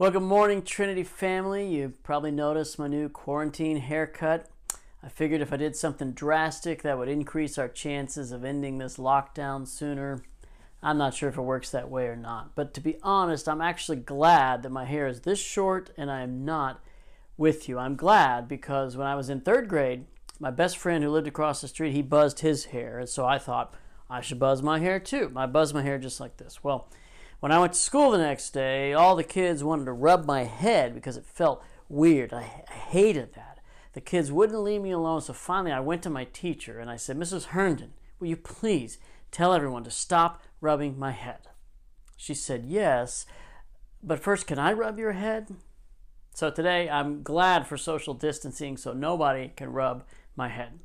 Well, good morning, Trinity family. You've probably noticed my new quarantine haircut. I figured if I did something drastic, that would increase our chances of ending this lockdown sooner. I'm not sure if it works that way or not. But to be honest, I'm actually glad that my hair is this short and I am not with you. I'm glad because when I was in third grade, my best friend who lived across the street, he buzzed his hair. And so I thought I should buzz my hair too. I buzz my hair just like this. Well, when I went to school the next day, all the kids wanted to rub my head because it felt weird. I, I hated that. The kids wouldn't leave me alone, so finally I went to my teacher and I said, Mrs. Herndon, will you please tell everyone to stop rubbing my head? She said, Yes, but first, can I rub your head? So today I'm glad for social distancing so nobody can rub my head.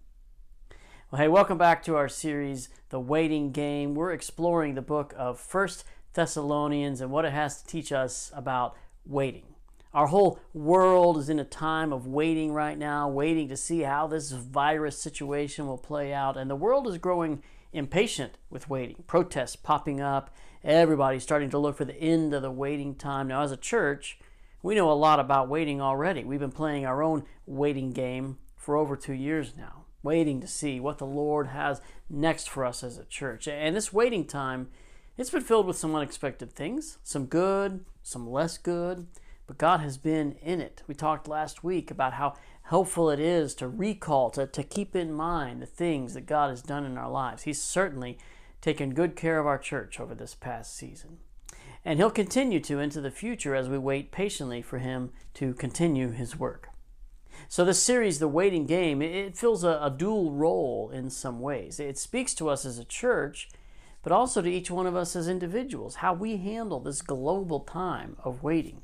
Well, hey, welcome back to our series, The Waiting Game. We're exploring the book of First Thessalonians and what it has to teach us about waiting. Our whole world is in a time of waiting right now, waiting to see how this virus situation will play out. And the world is growing impatient with waiting. Protests popping up. Everybody's starting to look for the end of the waiting time. Now, as a church, we know a lot about waiting already. We've been playing our own waiting game for over two years now, waiting to see what the Lord has next for us as a church. And this waiting time it's been filled with some unexpected things, some good, some less good, but God has been in it. We talked last week about how helpful it is to recall, to, to keep in mind the things that God has done in our lives. He's certainly taken good care of our church over this past season. And He'll continue to into the future as we wait patiently for Him to continue His work. So, this series, The Waiting Game, it fills a, a dual role in some ways. It speaks to us as a church but also to each one of us as individuals, how we handle this global time of waiting.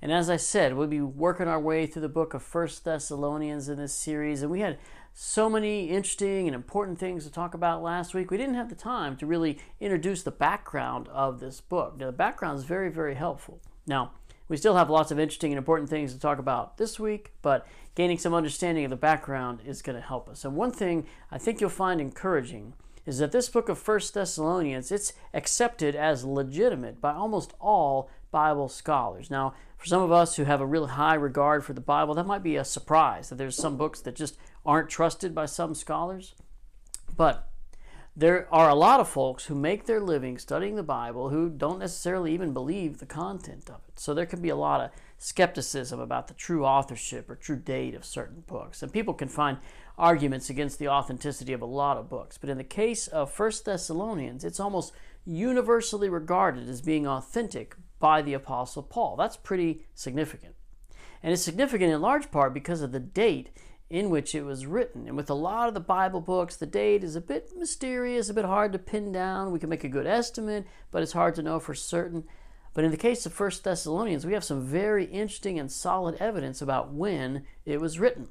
And as I said, we'll be working our way through the book of First Thessalonians in this series, and we had so many interesting and important things to talk about last week. We didn't have the time to really introduce the background of this book. Now, the background is very, very helpful. Now, we still have lots of interesting and important things to talk about this week, but gaining some understanding of the background is going to help us. And one thing I think you'll find encouraging is that this book of First Thessalonians, it's accepted as legitimate by almost all Bible scholars. Now, for some of us who have a really high regard for the Bible, that might be a surprise that there's some books that just aren't trusted by some scholars. But there are a lot of folks who make their living studying the Bible who don't necessarily even believe the content of it. So there can be a lot of skepticism about the true authorship or true date of certain books. And people can find arguments against the authenticity of a lot of books. But in the case of First Thessalonians, it's almost universally regarded as being authentic by the Apostle Paul. That's pretty significant. And it's significant in large part because of the date in which it was written. And with a lot of the Bible books, the date is a bit mysterious, a bit hard to pin down. We can make a good estimate, but it's hard to know for certain. But in the case of First Thessalonians, we have some very interesting and solid evidence about when it was written.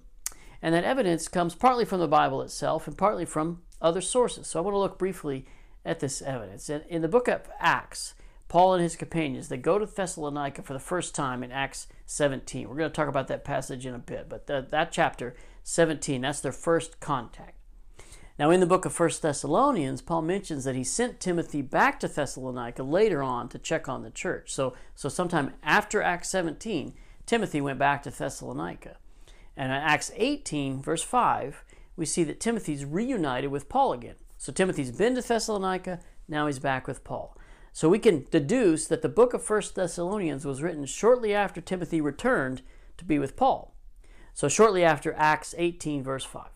And that evidence comes partly from the Bible itself and partly from other sources. So I want to look briefly at this evidence. In the book of Acts, Paul and his companions, they go to Thessalonica for the first time in Acts 17. We're going to talk about that passage in a bit, but that chapter 17, that's their first contact. Now, in the book of 1 Thessalonians, Paul mentions that he sent Timothy back to Thessalonica later on to check on the church. So, so sometime after Acts 17, Timothy went back to Thessalonica. And in Acts 18, verse 5, we see that Timothy's reunited with Paul again. So Timothy's been to Thessalonica, now he's back with Paul. So we can deduce that the book of 1 Thessalonians was written shortly after Timothy returned to be with Paul. So shortly after Acts 18, verse 5.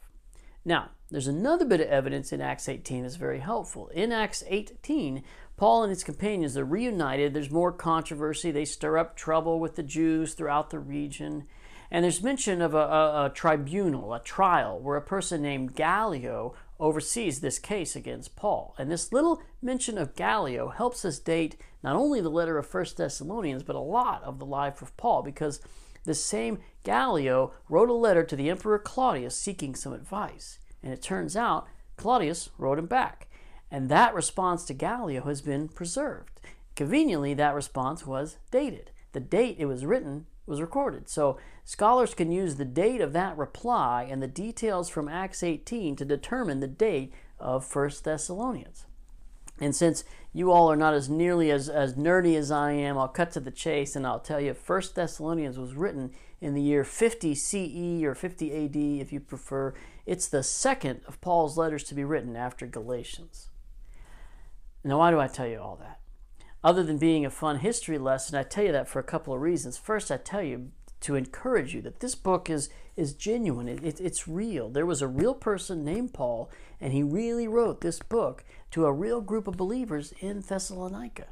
Now, there's another bit of evidence in Acts 18 that's very helpful. In Acts 18, Paul and his companions are reunited. There's more controversy. They stir up trouble with the Jews throughout the region. And there's mention of a, a, a, tribunal, a trial, where a person named Gallio oversees this case against Paul. And this little mention of Gallio helps us date not only the letter of 1 Thessalonians, but a lot of the life of Paul, because the same Gallio wrote a letter to the Emperor Claudius seeking some advice. And it turns out Claudius wrote him back. And that response to Gallio has been preserved. Conveniently, that response was dated. The date it was written was recorded. So scholars can use the date of that reply and the details from Acts 18 to determine the date of 1 Thessalonians. And since you all are not as nearly as, as nerdy as I am, I'll cut to the chase and I'll tell you First Thessalonians was written in the year 50 CE or 50 AD if you prefer. It's the second of Paul's letters to be written after Galatians. Now, why do I tell you all that? Other than being a fun history lesson, I tell you that for a couple of reasons. First, I tell you to encourage you that this book is, is genuine, it, it, it's real. There was a real person named Paul, and he really wrote this book to a real group of believers in Thessalonica.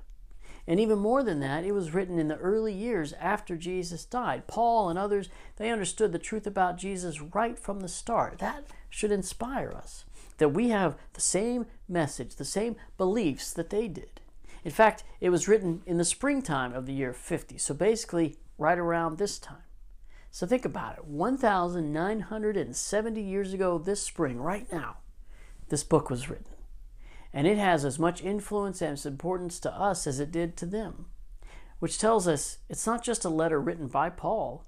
And even more than that, it was written in the early years after Jesus died. Paul and others, they understood the truth about Jesus right from the start. That should inspire us that we have the same message, the same beliefs that they did. In fact, it was written in the springtime of the year 50, so basically right around this time. So think about it 1,970 years ago this spring, right now, this book was written. And it has as much influence and importance to us as it did to them, which tells us it's not just a letter written by Paul,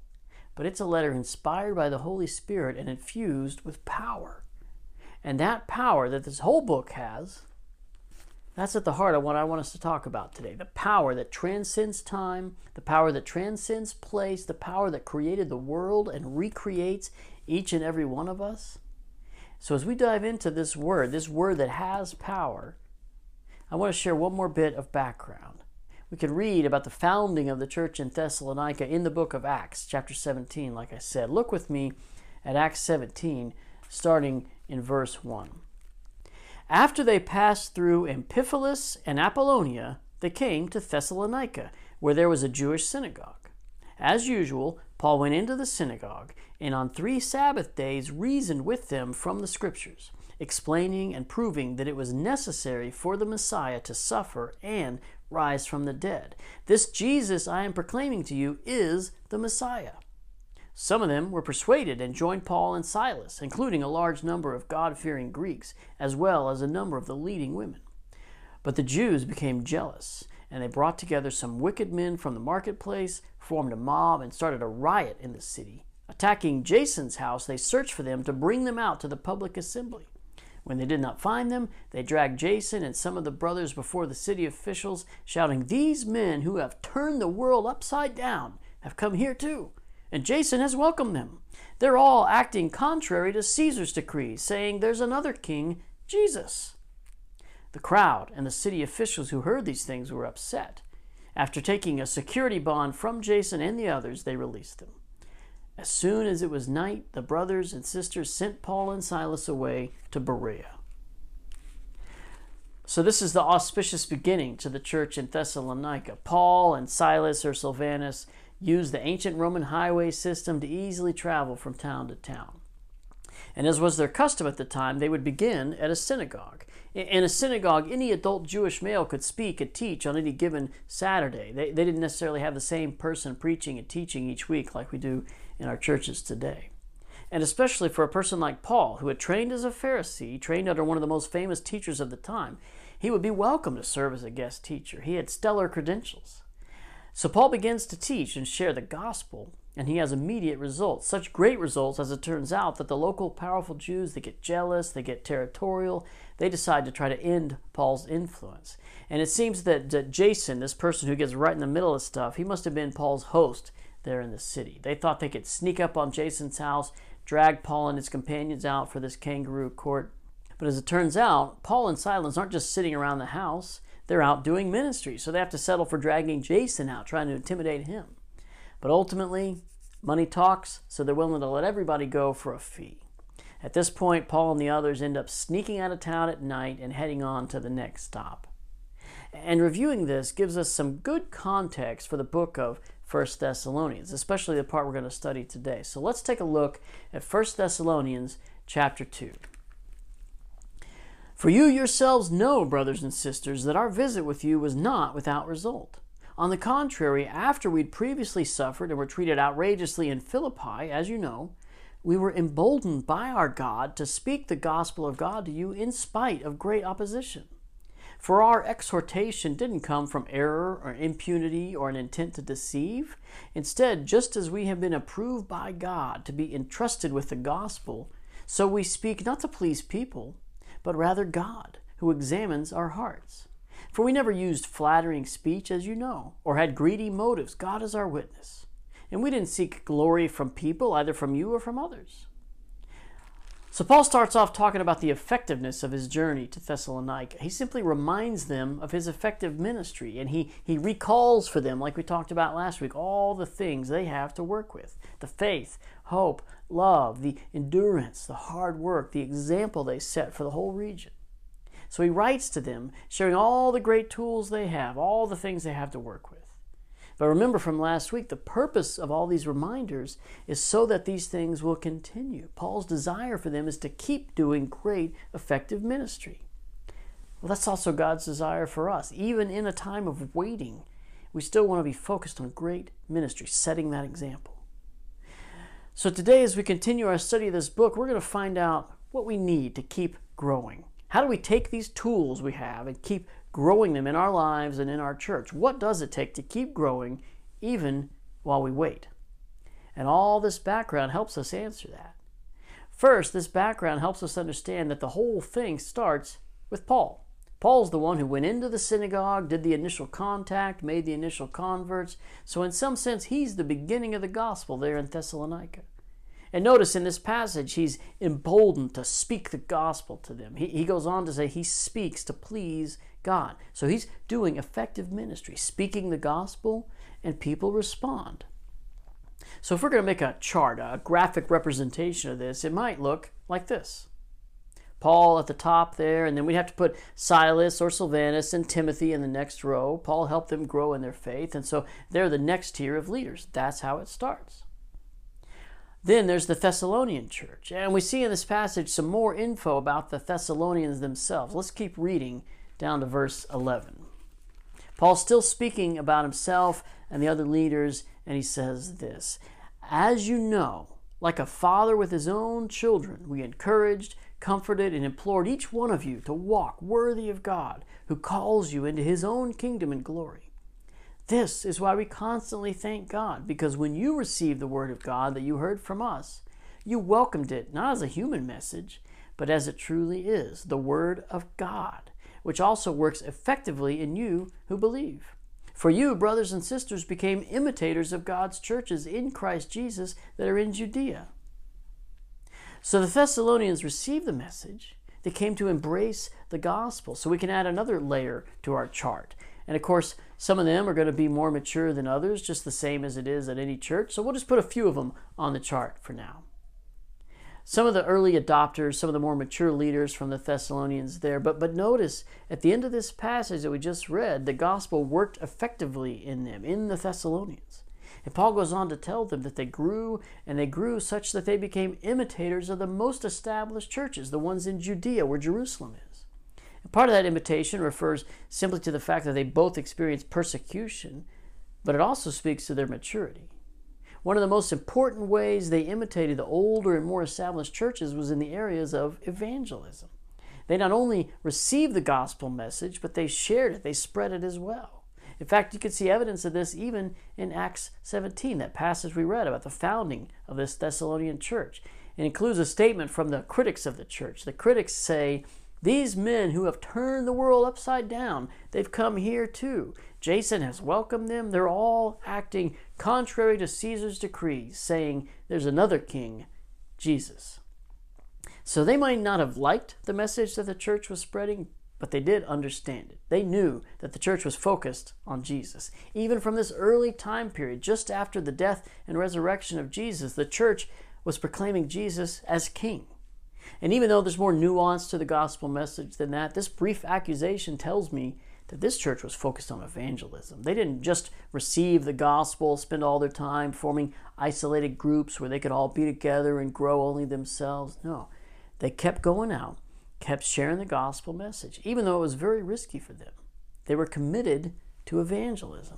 but it's a letter inspired by the Holy Spirit and infused with power. And that power that this whole book has, that's at the heart of what I want us to talk about today. The power that transcends time, the power that transcends place, the power that created the world and recreates each and every one of us. So, as we dive into this word, this word that has power, I want to share one more bit of background. We can read about the founding of the church in Thessalonica in the book of Acts, chapter 17, like I said. Look with me at Acts 17, starting in verse 1. After they passed through Amphipolis and Apollonia, they came to Thessalonica, where there was a Jewish synagogue. As usual, Paul went into the synagogue and on three Sabbath days reasoned with them from the Scriptures, explaining and proving that it was necessary for the Messiah to suffer and rise from the dead. This Jesus I am proclaiming to you is the Messiah. Some of them were persuaded and joined Paul and Silas, including a large number of God fearing Greeks, as well as a number of the leading women. But the Jews became jealous, and they brought together some wicked men from the marketplace, formed a mob, and started a riot in the city. Attacking Jason's house, they searched for them to bring them out to the public assembly. When they did not find them, they dragged Jason and some of the brothers before the city officials, shouting, These men who have turned the world upside down have come here too and Jason has welcomed them. They're all acting contrary to Caesar's decree, saying there's another king, Jesus. The crowd and the city officials who heard these things were upset. After taking a security bond from Jason and the others, they released them. As soon as it was night, the brothers and sisters sent Paul and Silas away to Berea. So, this is the auspicious beginning to the church in Thessalonica. Paul and Silas or Silvanus used the ancient Roman highway system to easily travel from town to town. And as was their custom at the time, they would begin at a synagogue. In a synagogue, any adult Jewish male could speak and teach on any given Saturday. They, they didn't necessarily have the same person preaching and teaching each week like we do in our churches today. And especially for a person like Paul, who had trained as a Pharisee, trained under one of the most famous teachers of the time, he would be welcome to serve as a guest teacher. He had stellar credentials. So Paul begins to teach and share the gospel, and he has immediate results. Such great results, as it turns out, that the local powerful Jews they get jealous, they get territorial, they decide to try to end Paul's influence. And it seems that, that Jason, this person who gets right in the middle of stuff, he must have been Paul's host there in the city. They thought they could sneak up on Jason's house, drag Paul and his companions out for this kangaroo court. But as it turns out, Paul and Silas aren't just sitting around the house they're out doing ministry. So they have to settle for dragging Jason out, trying to intimidate him. But ultimately, money talks, so they're willing to let everybody go for a fee. At this point, Paul and the others end up sneaking out of town at night and heading on to the next stop. And reviewing this gives us some good context for the book of 1 Thessalonians, especially the part we're going to study today. So let's take a look at 1 Thessalonians chapter 2. For you yourselves know, brothers and sisters, that our visit with you was not without result. On the contrary, after we'd previously suffered and were treated outrageously in Philippi, as you know, we were emboldened by our God to speak the gospel of God to you in spite of great opposition. For our exhortation didn't come from error or impunity or an intent to deceive. Instead, just as we have been approved by God to be entrusted with the gospel, so we speak not to please people but rather God, who examines our hearts. For we never used flattering speech, as you know, or had greedy motives. God is our witness. And we didn't seek glory from people, either from you or from others. So Paul starts off talking about the effectiveness of his journey to Thessalonica. He simply reminds them of his effective ministry and he, he recalls for them, like we talked about last week, all the things they have to work with the faith, hope, love, the endurance, the hard work, the example they set for the whole region. So he writes to them, sharing all the great tools they have, all the things they have to work with. But remember from last week, the purpose of all these reminders is so that these things will continue. Paul's desire for them is to keep doing great, effective ministry. Well, that's also God's desire for us. Even in a time of waiting, we still want to be focused on great ministry, setting that example. So today, as we continue our study of this book, we're going to find out what we need to keep growing. How do we take these tools we have and keep growing them in our lives and in our church? What does it take to keep growing even while we wait? And all this background helps us answer that. First, this background helps us understand that the whole thing starts with Paul. Paul's the one who went into the synagogue, did the initial contact, made the initial converts. So, in some sense, he's the beginning of the gospel there in Thessalonica. And notice in this passage, he's emboldened to speak the gospel to them. He, he goes on to say he speaks to please God. So he's doing effective ministry, speaking the gospel, and people respond. So if we're going to make a chart, a graphic representation of this, it might look like this. Paul at the top there, and then we'd have to put Silas or Silvanus and Timothy in the next row. Paul helped them grow in their faith, and so they're the next tier of leaders. That's how it starts. Then there's the Thessalonian church. And we see in this passage some more info about the Thessalonians themselves. Let's keep reading down to verse 11. Paul's still speaking about himself and the other leaders, and he says this As you know, like a father with his own children, we encouraged, comforted, and implored each one of you to walk worthy of God, who calls you into his own kingdom and glory. This is why we constantly thank God, because when you received the Word of God that you heard from us, you welcomed it not as a human message, but as it truly is the Word of God, which also works effectively in you who believe. For you, brothers and sisters, became imitators of God's churches in Christ Jesus that are in Judea. So the Thessalonians received the message. They came to embrace the gospel. So we can add another layer to our chart. And of course, some of them are going to be more mature than others, just the same as it is at any church. So we'll just put a few of them on the chart for now. Some of the early adopters, some of the more mature leaders from the Thessalonians there. But, but notice at the end of this passage that we just read, the gospel worked effectively in them, in the Thessalonians. And Paul goes on to tell them that they grew and they grew such that they became imitators of the most established churches, the ones in Judea where Jerusalem is. Part of that imitation refers simply to the fact that they both experienced persecution, but it also speaks to their maturity. One of the most important ways they imitated the older and more established churches was in the areas of evangelism. They not only received the gospel message, but they shared it, they spread it as well. In fact, you can see evidence of this even in Acts 17, that passage we read about the founding of this Thessalonian church. It includes a statement from the critics of the church. The critics say these men who have turned the world upside down, they've come here too. Jason has welcomed them. They're all acting contrary to Caesar's decrees, saying there's another king, Jesus. So they might not have liked the message that the church was spreading, but they did understand it. They knew that the church was focused on Jesus. Even from this early time period, just after the death and resurrection of Jesus, the church was proclaiming Jesus as king. And even though there's more nuance to the gospel message than that, this brief accusation tells me that this church was focused on evangelism. They didn't just receive the gospel, spend all their time forming isolated groups where they could all be together and grow only themselves. No, they kept going out, kept sharing the gospel message, even though it was very risky for them. They were committed to evangelism.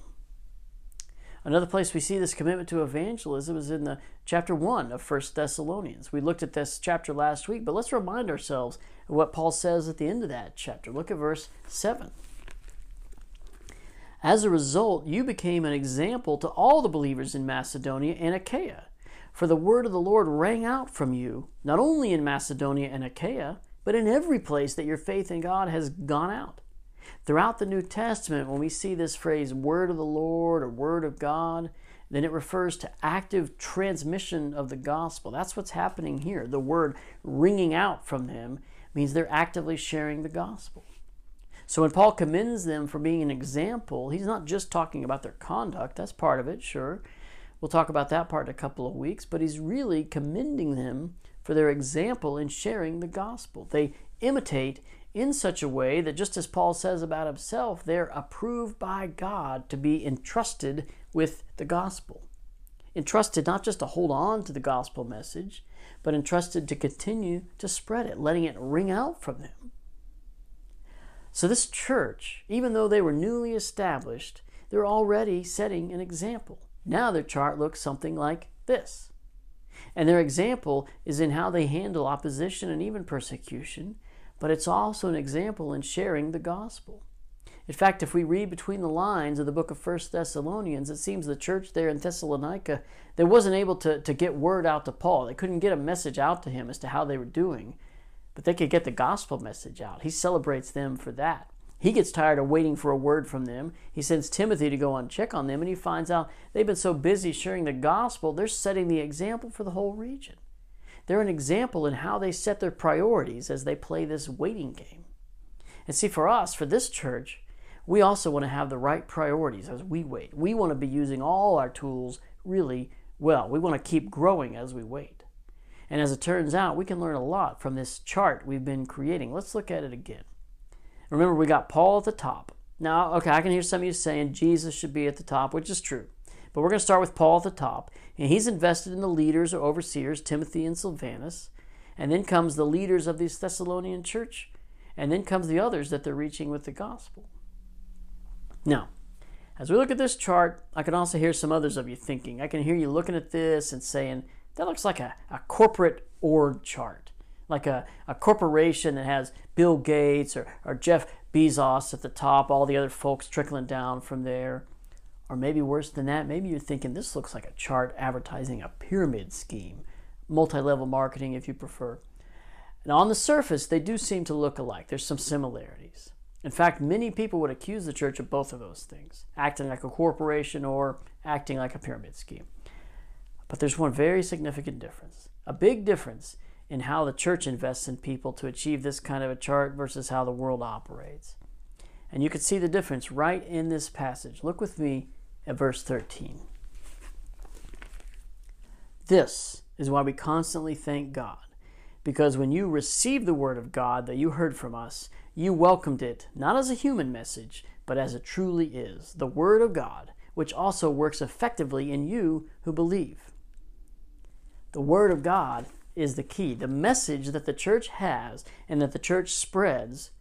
Another place we see this commitment to evangelism is in the chapter 1 of 1 Thessalonians. We looked at this chapter last week, but let's remind ourselves of what Paul says at the end of that chapter. Look at verse 7. As a result, you became an example to all the believers in Macedonia and Achaia. For the word of the Lord rang out from you, not only in Macedonia and Achaia, but in every place that your faith in God has gone out. Throughout the New Testament, when we see this phrase, word of the Lord or word of God, then it refers to active transmission of the gospel. That's what's happening here. The word ringing out from them means they're actively sharing the gospel. So when Paul commends them for being an example, he's not just talking about their conduct, that's part of it, sure. We'll talk about that part in a couple of weeks, but he's really commending them for their example in sharing the gospel. They imitate in such a way that, just as Paul says about himself, they're approved by God to be entrusted with the gospel. Entrusted not just to hold on to the gospel message, but entrusted to continue to spread it, letting it ring out from them. So, this church, even though they were newly established, they're already setting an example. Now, their chart looks something like this. And their example is in how they handle opposition and even persecution, but it's also an example in sharing the gospel. In fact, if we read between the lines of the book of 1 Thessalonians, it seems the church there in Thessalonica, they wasn't able to, to get word out to Paul. They couldn't get a message out to him as to how they were doing, but they could get the gospel message out. He celebrates them for that. He gets tired of waiting for a word from them. He sends Timothy to go and check on them, and he finds out they've been so busy sharing the gospel, they're setting the example for the whole region. They're an example in how they set their priorities as they play this waiting game. And see, for us, for this church, we also want to have the right priorities as we wait. We want to be using all our tools really well. We want to keep growing as we wait. And as it turns out, we can learn a lot from this chart we've been creating. Let's look at it again. Remember, we got Paul at the top. Now, okay, I can hear some of you saying Jesus should be at the top, which is true. But we're going to start with Paul at the top. And he's invested in the leaders or overseers, Timothy and Silvanus. And then comes the leaders of this Thessalonian church. And then comes the others that they're reaching with the gospel. Now, as we look at this chart, I can also hear some others of you thinking. I can hear you looking at this and saying, that looks like a, a corporate org chart, like a, a corporation that has Bill Gates or, or Jeff Bezos at the top, all the other folks trickling down from there. Or maybe worse than that, maybe you're thinking this looks like a chart advertising a pyramid scheme, multi level marketing if you prefer. And on the surface, they do seem to look alike. There's some similarities. In fact, many people would accuse the church of both of those things acting like a corporation or acting like a pyramid scheme. But there's one very significant difference a big difference in how the church invests in people to achieve this kind of a chart versus how the world operates. And you can see the difference right in this passage. Look with me at verse 13. This is why we constantly thank God, because when you received the word of God that you heard from us, you welcomed it not as a human message, but as it truly is the Word of God, which also works effectively in you who believe. The Word of God is the key. The message that the church has and that the church spreads,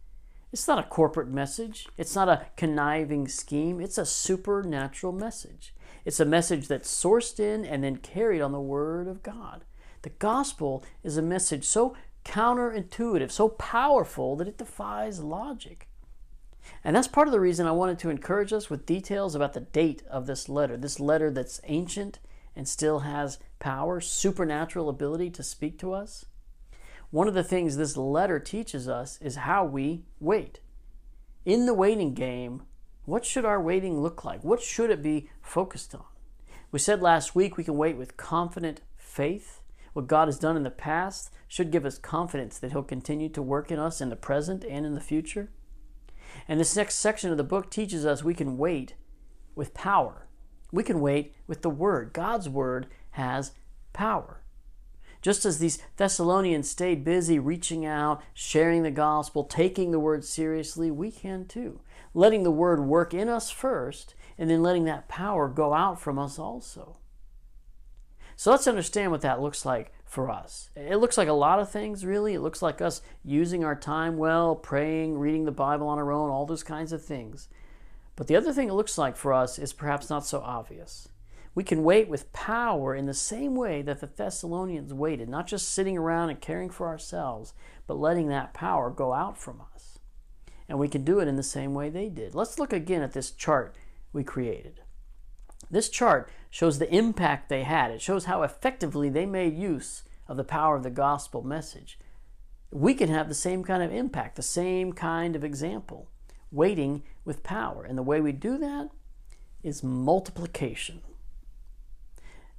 it's not a corporate message, it's not a conniving scheme, it's a supernatural message. It's a message that's sourced in and then carried on the Word of God. The gospel is a message so counterintuitive, so powerful that it defies logic. And that's part of the reason I wanted to encourage us with details about the date of this letter. This letter that's ancient and still has power, supernatural ability to speak to us. One of the things this letter teaches us is how we wait. In the waiting game, what should our waiting look like? What should it be focused on? We said last week we can wait with confident faith. What God has done in the past should give us confidence that He'll continue to work in us in the present and in the future. And this next section of the book teaches us we can wait with power. We can wait with the Word. God's Word has power. Just as these Thessalonians stayed busy reaching out, sharing the gospel, taking the Word seriously, we can too. Letting the Word work in us first, and then letting that power go out from us also. So let's understand what that looks like for us. It looks like a lot of things, really. It looks like us using our time well, praying, reading the Bible on our own, all those kinds of things. But the other thing it looks like for us is perhaps not so obvious. We can wait with power in the same way that the Thessalonians waited, not just sitting around and caring for ourselves, but letting that power go out from us. And we can do it in the same way they did. Let's look again at this chart we created. This chart shows the impact they had. It shows how effectively they made use of the power of the gospel message. We can have the same kind of impact, the same kind of example. Waiting with power. And the way we do that is multiplication.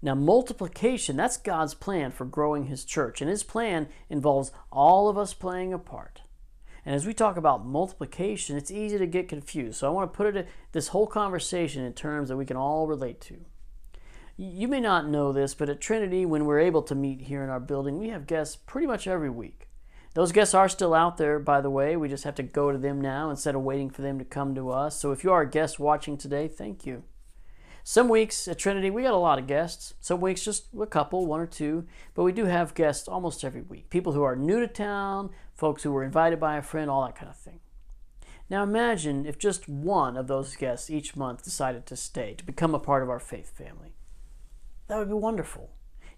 Now, multiplication, that's God's plan for growing His church. And His plan involves all of us playing a part. And as we talk about multiplication, it's easy to get confused. So I want to put it this whole conversation in terms that we can all relate to. You may not know this, but at Trinity, when we're able to meet here in our building, we have guests pretty much every week. Those guests are still out there, by the way. We just have to go to them now instead of waiting for them to come to us. So if you are a guest watching today, thank you. Some weeks at Trinity, we got a lot of guests. Some weeks, just a couple, one or two. But we do have guests almost every week. People who are new to town, folks who were invited by a friend, all that kind of thing. Now imagine if just one of those guests each month decided to stay, to become a part of our faith family. That would be wonderful.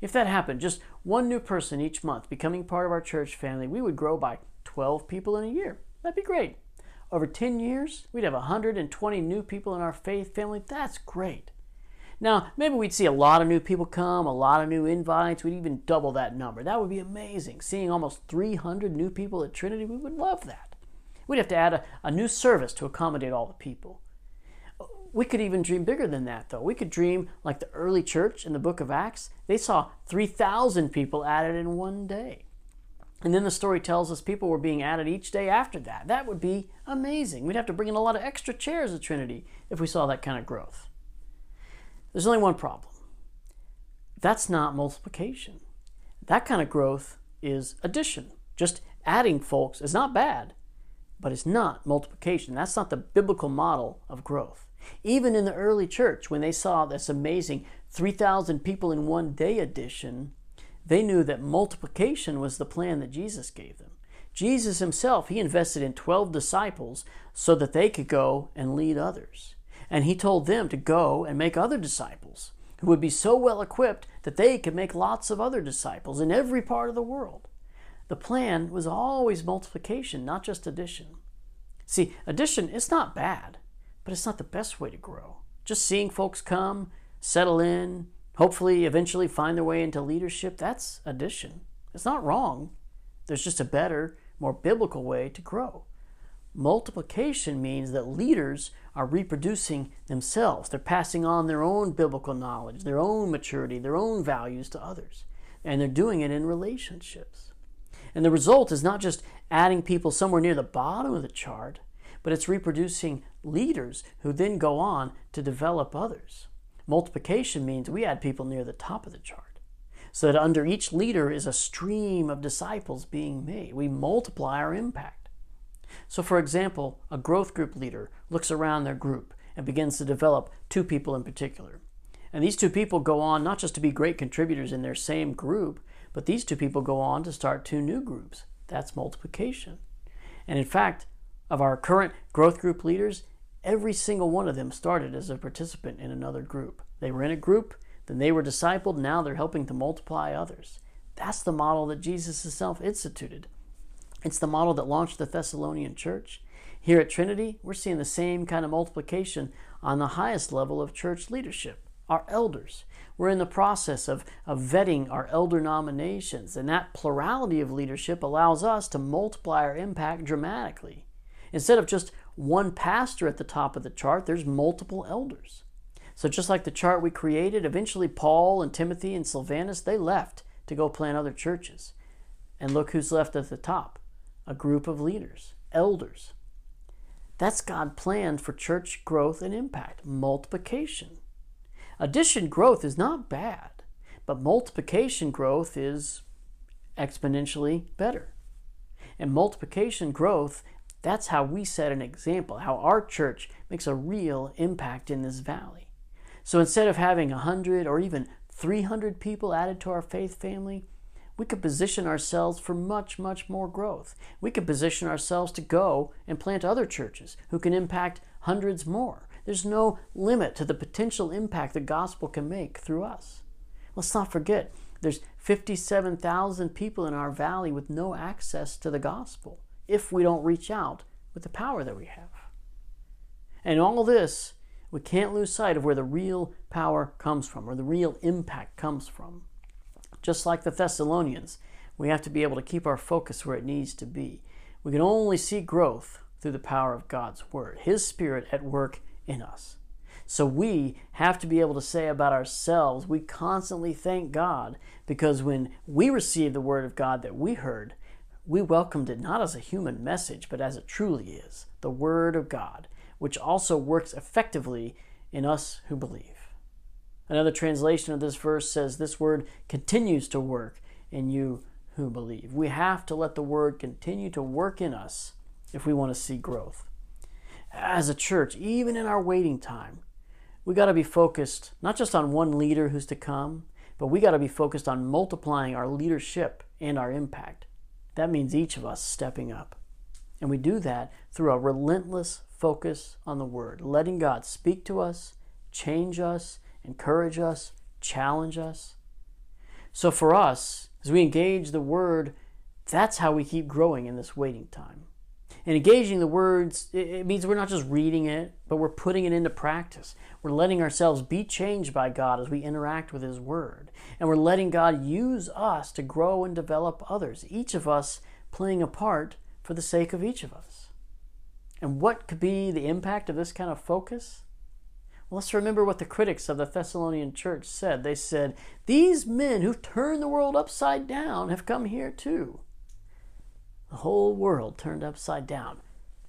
If that happened, just one new person each month becoming part of our church family, we would grow by 12 people in a year. That'd be great. Over 10 years, we'd have 120 new people in our faith family. That's great. Now, maybe we'd see a lot of new people come, a lot of new invites. We'd even double that number. That would be amazing. Seeing almost 300 new people at Trinity, we would love that. We'd have to add a, a new service to accommodate all the people we could even dream bigger than that, though. We could dream like the early church in the book of Acts. They saw 3,000 people added in one day. And then the story tells us people were being added each day after that. That would be amazing. We'd have to bring in a lot of extra chairs at Trinity if we saw that kind of growth. There's only one problem that's not multiplication. That kind of growth is addition. Just adding folks is not bad, but it's not multiplication. That's not the biblical model of growth. Even in the early church, when they saw this amazing 3,000 people in one day addition, they knew that multiplication was the plan that Jesus gave them. Jesus himself, he invested in 12 disciples so that they could go and lead others. And he told them to go and make other disciples who would be so well equipped that they could make lots of other disciples in every part of the world. The plan was always multiplication, not just addition. See, addition is not bad but it's not the best way to grow. Just seeing folks come, settle in, hopefully eventually find their way into leadership, that's addition. It's not wrong. There's just a better, more biblical way to grow. Multiplication means that leaders are reproducing themselves. They're passing on their own biblical knowledge, their own maturity, their own values to others. And they're doing it in relationships. And the result is not just adding people somewhere near the bottom of the chart, but it's reproducing leaders who then go on to develop others. Multiplication means we add people near the top of the chart. So that under each leader is a stream of disciples being made. We multiply our impact. So, for example, a growth group leader looks around their group and begins to develop two people in particular. And these two people go on not just to be great contributors in their same group, but these two people go on to start two new groups. That's multiplication. And in fact, of our current growth group leaders, every single one of them started as a participant in another group. They were in a group, then they were discipled, now they're helping to multiply others. That's the model that Jesus himself instituted. It's the model that launched the Thessalonian church. Here at Trinity, we're seeing the same kind of multiplication on the highest level of church leadership, our elders. We're in the process of, of vetting our elder nominations, and that plurality of leadership allows us to multiply our impact dramatically. Instead of just one pastor at the top of the chart, there's multiple elders. So just like the chart we created, eventually Paul and Timothy and Silvanus, they left to go plant other churches. And look who's left at the top a group of leaders, elders. That's God planned for church growth and impact, multiplication. Addition growth is not bad, but multiplication growth is exponentially better. And multiplication growth that's how we set an example, how our church makes a real impact in this valley. So instead of having 100 or even 300 people added to our faith family, we could position ourselves for much, much more growth. We could position ourselves to go and plant other churches who can impact hundreds more. There's no limit to the potential impact the gospel can make through us. Let's not forget, there's 57,000 people in our valley with no access to the gospel if we don't reach out with the power that we have. And all this, we can't lose sight of where the real power comes from, or the real impact comes from. Just like the Thessalonians, we have to be able to keep our focus where it needs to be. We can only see growth through the power of God's Word, His Spirit at work in us. So we have to be able to say about ourselves, we constantly thank God because when we receive the Word of God that we heard, we welcomed it not as a human message, but as it truly is the Word of God, which also works effectively in us who believe. Another translation of this verse says this word continues to work in you who believe. We have to let the word continue to work in us if we want to see growth. As a church, even in our waiting time, we got to be focused not just on one leader who's to come, but we got to be focused on multiplying our leadership and our impact. That means each of us stepping up. And we do that through a relentless focus on the Word, letting God speak to us, change us, encourage us, challenge us. So for us, as we engage the Word, that's how we keep growing in this waiting time. And engaging the words, it means we're not just reading it, but we're putting it into practice. We're letting ourselves be changed by God as we interact with His Word. And we're letting God use us to grow and develop others, each of us playing a part for the sake of each of us. And what could be the impact of this kind of focus? let's remember what the critics of the Thessalonian church said. They said, These men who've turned the world upside down have come here too. The whole world turned upside down.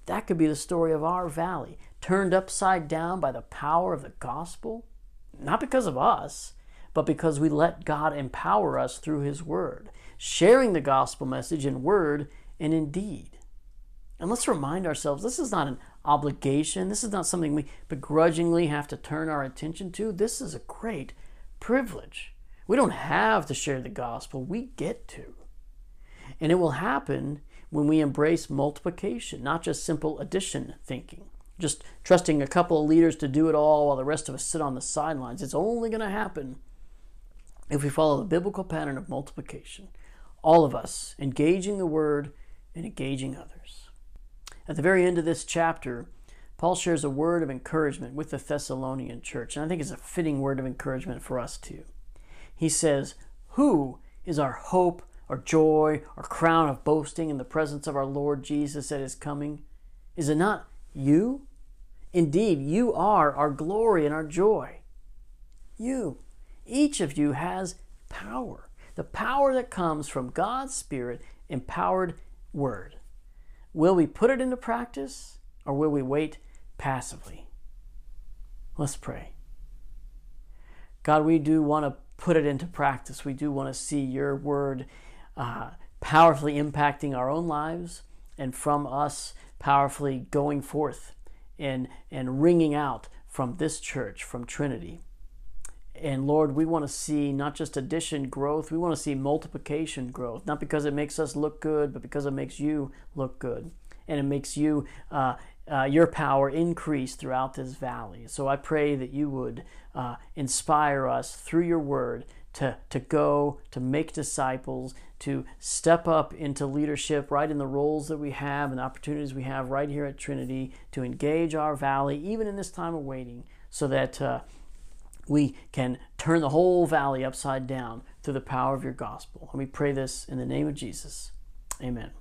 That could be the story of our valley, turned upside down by the power of the gospel. Not because of us, but because we let God empower us through His Word, sharing the gospel message in word and in deed. And let's remind ourselves this is not an obligation. This is not something we begrudgingly have to turn our attention to. This is a great privilege. We don't have to share the gospel, we get to. And it will happen when we embrace multiplication, not just simple addition thinking. Just trusting a couple of leaders to do it all while the rest of us sit on the sidelines. It's only going to happen if we follow the biblical pattern of multiplication. All of us engaging the word and engaging others. At the very end of this chapter, Paul shares a word of encouragement with the Thessalonian church, and I think it's a fitting word of encouragement for us too. He says, Who is our hope, our joy, our crown of boasting in the presence of our Lord Jesus at his coming? Is it not you? Indeed, you are our glory and our joy. You, each of you has power, the power that comes from God's Spirit empowered word. Will we put it into practice or will we wait passively? Let's pray. God, we do want to put it into practice. We do want to see your word uh, powerfully impacting our own lives and from us powerfully going forth and, and ringing out from this church, from Trinity. And Lord, we want to see not just addition growth, we want to see multiplication growth, not because it makes us look good, but because it makes you look good. And it makes you, uh, uh, your power increase throughout this valley. So I pray that you would uh, inspire us through your word to, to go, to make disciples, to step up into leadership right in the roles that we have and opportunities we have right here at Trinity, to engage our valley, even in this time of waiting, so that uh, we can turn the whole valley upside down through the power of your gospel. And we pray this in the name of Jesus. Amen.